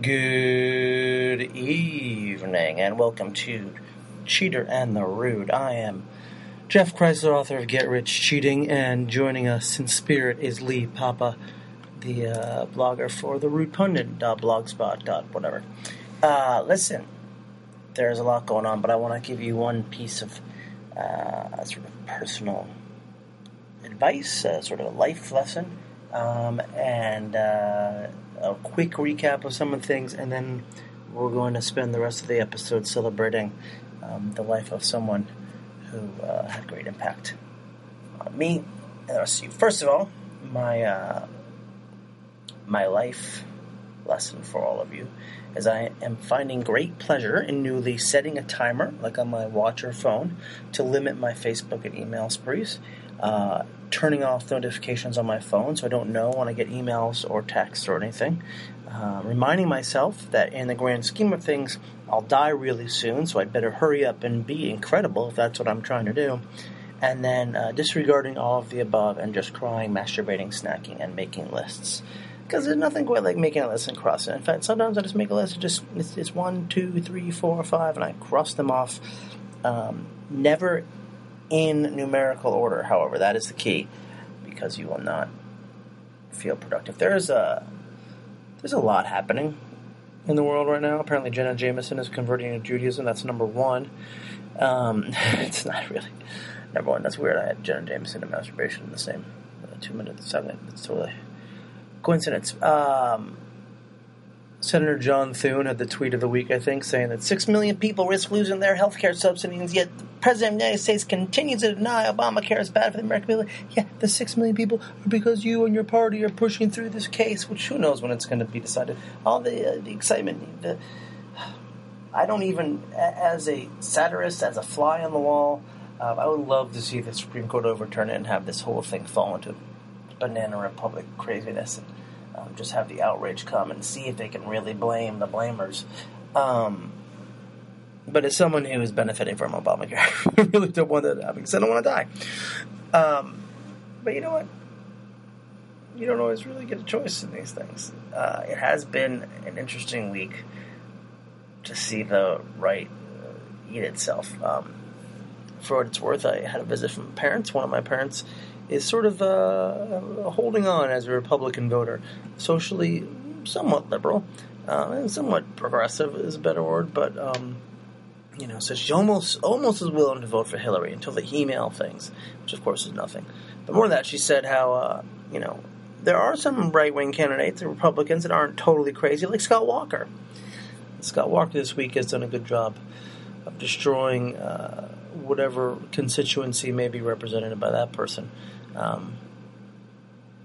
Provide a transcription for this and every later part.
Good evening, and welcome to Cheater and the Rude. I am Jeff Kreisler, author of Get Rich Cheating, and joining us in spirit is Lee Papa, the uh, blogger for the Rude Pundit, blogspot, whatever. Uh, listen, there's a lot going on, but I want to give you one piece of uh, sort of personal advice, uh, sort of a life lesson, um, and uh, a quick recap of some of the things, and then we're going to spend the rest of the episode celebrating um, the life of someone who uh, had great impact on me and the rest of you. First of all, my uh, my life lesson for all of you is I am finding great pleasure in newly setting a timer, like on my watch or phone, to limit my Facebook and email sprees. Uh, turning off notifications on my phone so I don't know when I get emails or texts or anything. Uh, reminding myself that in the grand scheme of things, I'll die really soon, so I'd better hurry up and be incredible if that's what I'm trying to do. And then uh, disregarding all of the above and just crying, masturbating, snacking, and making lists. Because there's nothing quite like making a list and crossing. In fact, sometimes I just make a list. Just it's, it's one, two, three, four, five, and I cross them off. Um, never in numerical order, however, that is the key because you will not feel productive. There is a there's a lot happening in the world right now. Apparently, Jenna Jameson is converting to Judaism. That's number one. Um, it's not really number one. That's weird. I had Jenna Jameson and masturbation in the same uh, two minute segment. It's totally coincidence. Um, Senator John Thune had the tweet of the week, I think, saying that six million people risk losing their health care subsidies, yet the President of the United States continues to deny Obamacare is bad for the American people. Yeah, the six million people are because you and your party are pushing through this case, which who knows when it's going to be decided. All the, uh, the excitement, the, I don't even, as a satirist, as a fly on the wall, uh, I would love to see the Supreme Court overturn it and have this whole thing fall into banana republic craziness. And, um, just have the outrage come and see if they can really blame the blamers. Um, but as someone who is benefiting from Obamacare, I really don't want that to happen because I don't want to die. Um, but you know what? You don't always really get a choice in these things. Uh, it has been an interesting week to see the right uh, eat itself. Um, for what it's worth, I had a visit from parents. One of my parents is sort of uh, holding on as a Republican voter, socially somewhat liberal uh, and somewhat progressive is a better word, but um, you know, so she's almost almost as willing to vote for Hillary until the email things, which of course is nothing. But more than that, she said how uh, you know there are some right wing candidates, Republicans that aren't totally crazy, like Scott Walker. Scott Walker this week has done a good job of destroying uh, whatever constituency may be represented by that person. Um,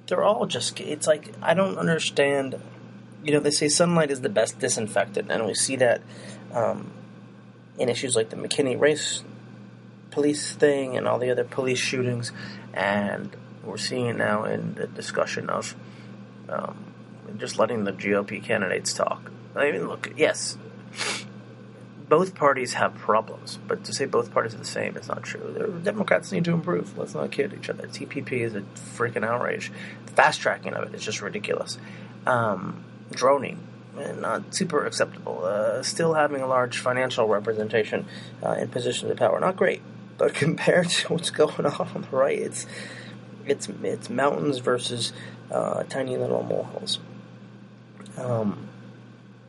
they're all just, it's like, I don't understand. You know, they say sunlight is the best disinfectant, and we see that um, in issues like the McKinney race police thing and all the other police shootings, and we're seeing it now in the discussion of um, just letting the GOP candidates talk. I mean, look, yes, both parties have problems, but to say both parties are the same is not true. The Democrats need to improve. Let's not kid each other. TPP is a freaking outrage. Fast tracking of it is just ridiculous. Um, droning, eh, not super acceptable. Uh, still having a large financial representation uh, in positions of power, not great. But compared to what's going on on the right, it's it's it's mountains versus uh, tiny little molehills. Um,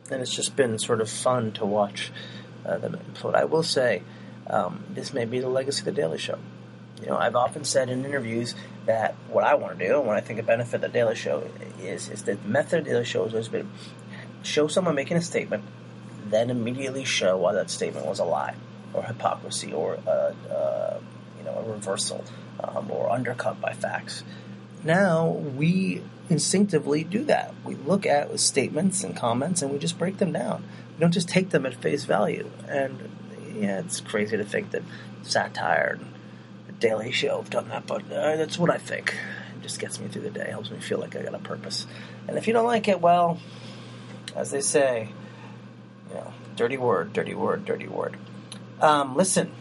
and it's just been sort of fun to watch them implode. I will say, um, this may be the legacy of the Daily Show. You know, I've often said in interviews that what I want to do, and what I think a benefit of the Daily Show is, is that the method of the Daily Show has always been show someone making a statement, then immediately show why that statement was a lie, or hypocrisy, or a, uh, you know a reversal, um, or undercut by facts. Now we instinctively do that. We look at statements and comments and we just break them down. We don't just take them at face value. And yeah, it's crazy to think that satire and the Daily Show have done that, but uh, that's what I think. It just gets me through the day, helps me feel like I got a purpose. And if you don't like it, well, as they say, you know, dirty word, dirty word, dirty word. Um, listen,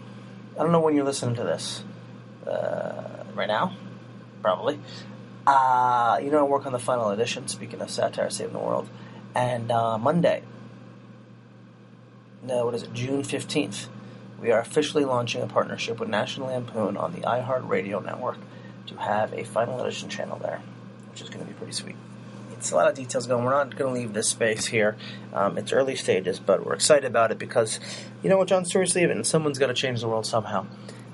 I don't know when you're listening to this. Uh, right now, probably. Uh, you know, I work on the final edition, speaking of satire saving the world. And uh, Monday, no, what is it, June 15th, we are officially launching a partnership with National Lampoon on the iHeartRadio network to have a final edition channel there, which is going to be pretty sweet. It's a lot of details going. We're not going to leave this space here. Um, it's early stages, but we're excited about it because, you know what, Jon Stewart's leaving. Someone's got to change the world somehow.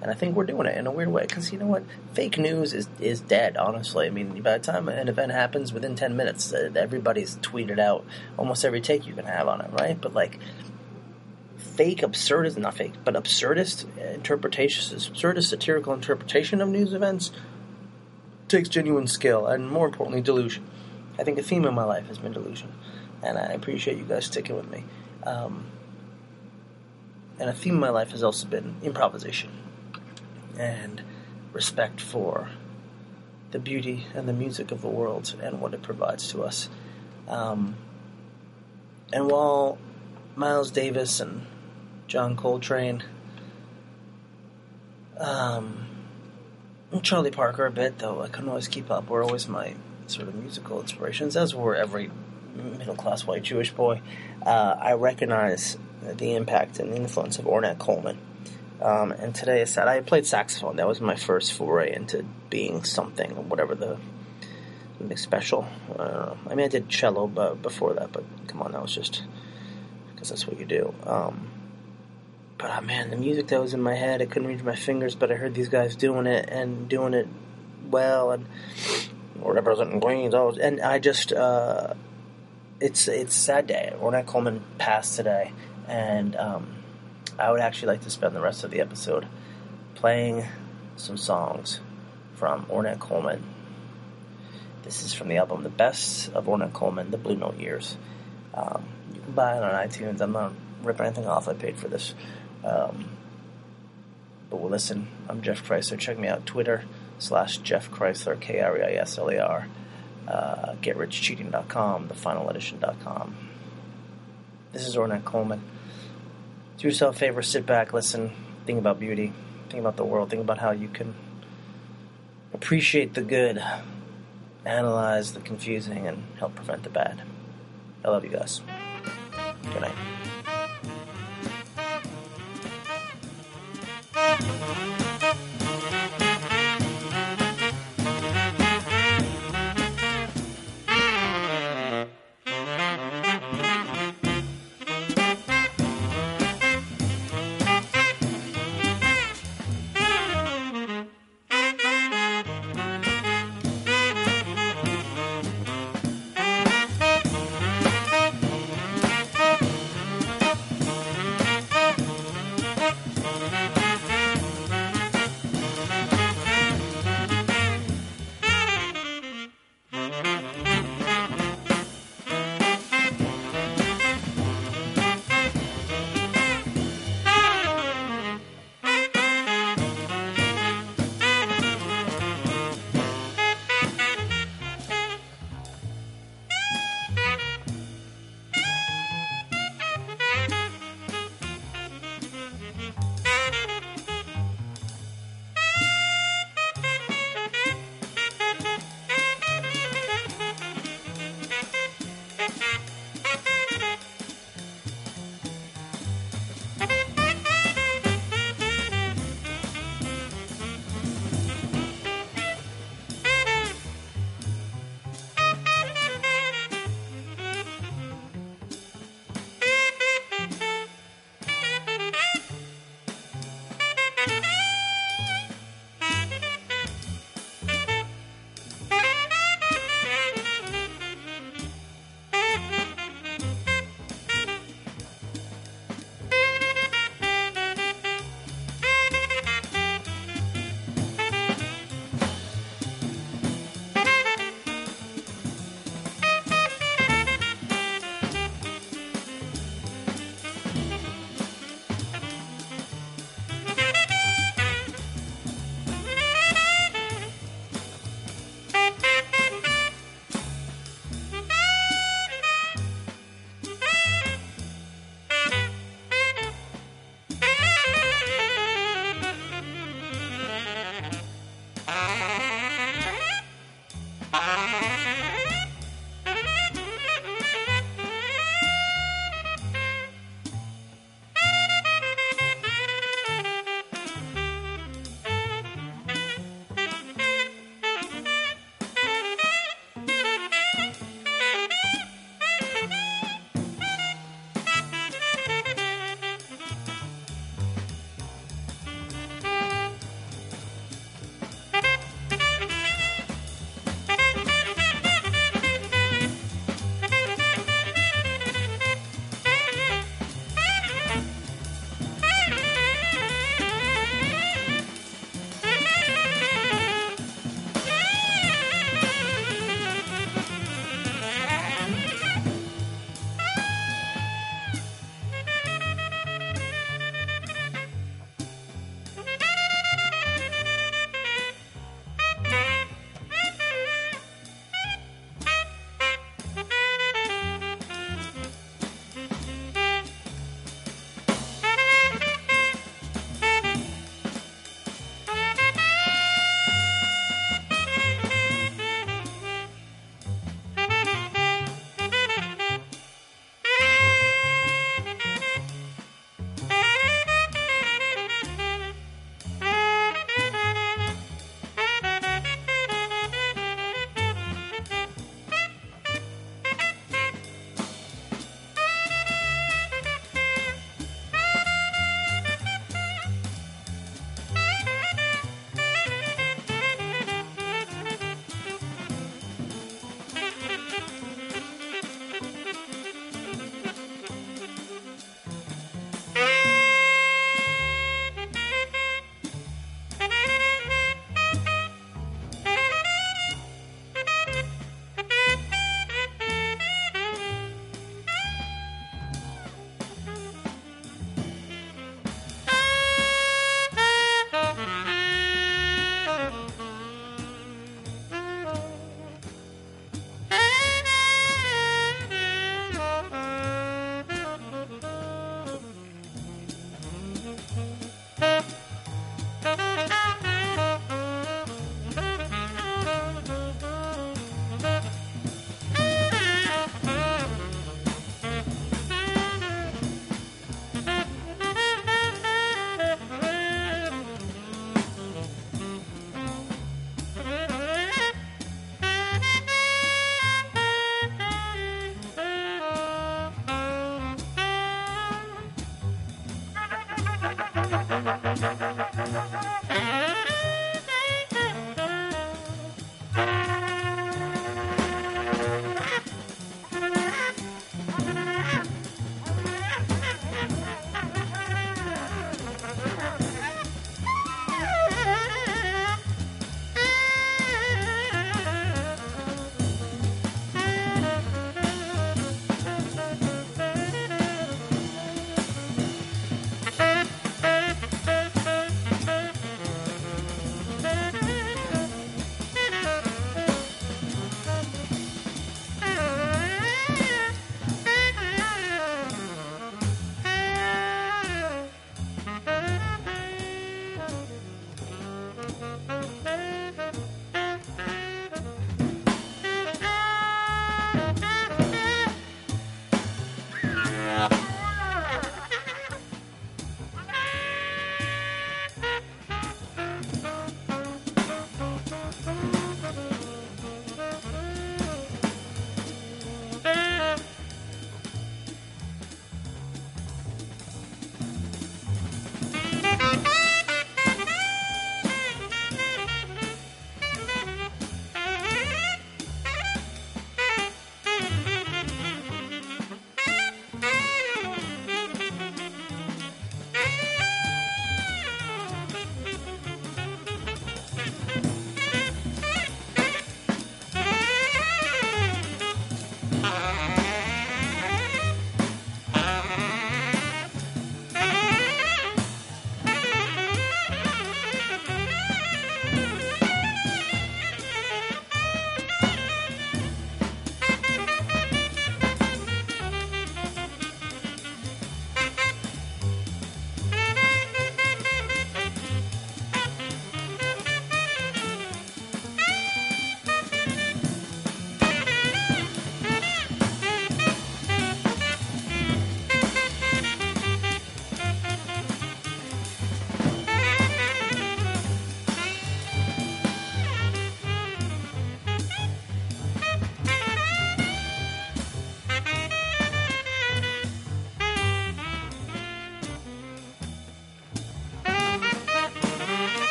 And I think we're doing it in a weird way because you know what? Fake news is, is dead, honestly. I mean, by the time an event happens, within 10 minutes, uh, everybody's tweeted out almost every take you can have on it, right? But like, fake absurdist, not fake, but absurdist interpretations, absurdist satirical interpretation of news events takes genuine skill and, more importantly, delusion. I think a theme in my life has been delusion, and I appreciate you guys sticking with me. Um, and a theme in my life has also been improvisation and respect for the beauty and the music of the world and what it provides to us. Um, and while Miles Davis and John Coltrane, um, Charlie Parker a bit, though I couldn't always keep up, were always my sort of musical inspirations, as were every middle class white Jewish boy. Uh, I recognize the impact and the influence of Ornette Coleman um, and today is sad. I played saxophone. That was my first foray into being something, or whatever the something special. Uh, I mean, I did cello but before that, but come on, that was just because that's what you do. Um, but oh, man, the music that was in my head, I couldn't reach my fingers, but I heard these guys doing it and doing it well, and representing Queens. And I just, uh, it's it's sad day. Ornette Coleman passed today, and um, I would actually like to spend the rest of the episode playing some songs from Ornette Coleman. This is from the album The Best of Ornette Coleman, The Blue Note Years. Um, you can buy it on iTunes. I'm not ripping anything off. I paid for this. Um, but we'll listen. I'm Jeff Kreisler. Check me out Twitter slash Jeff Kreisler, K R E I S L A R. Uh, GetRichCheating.com, TheFinalEdition.com. This is Ornette Coleman do yourself a favor, sit back, listen, think about beauty, think about the world, think about how you can appreciate the good, analyze the confusing, and help prevent the bad. I love you guys. Good night.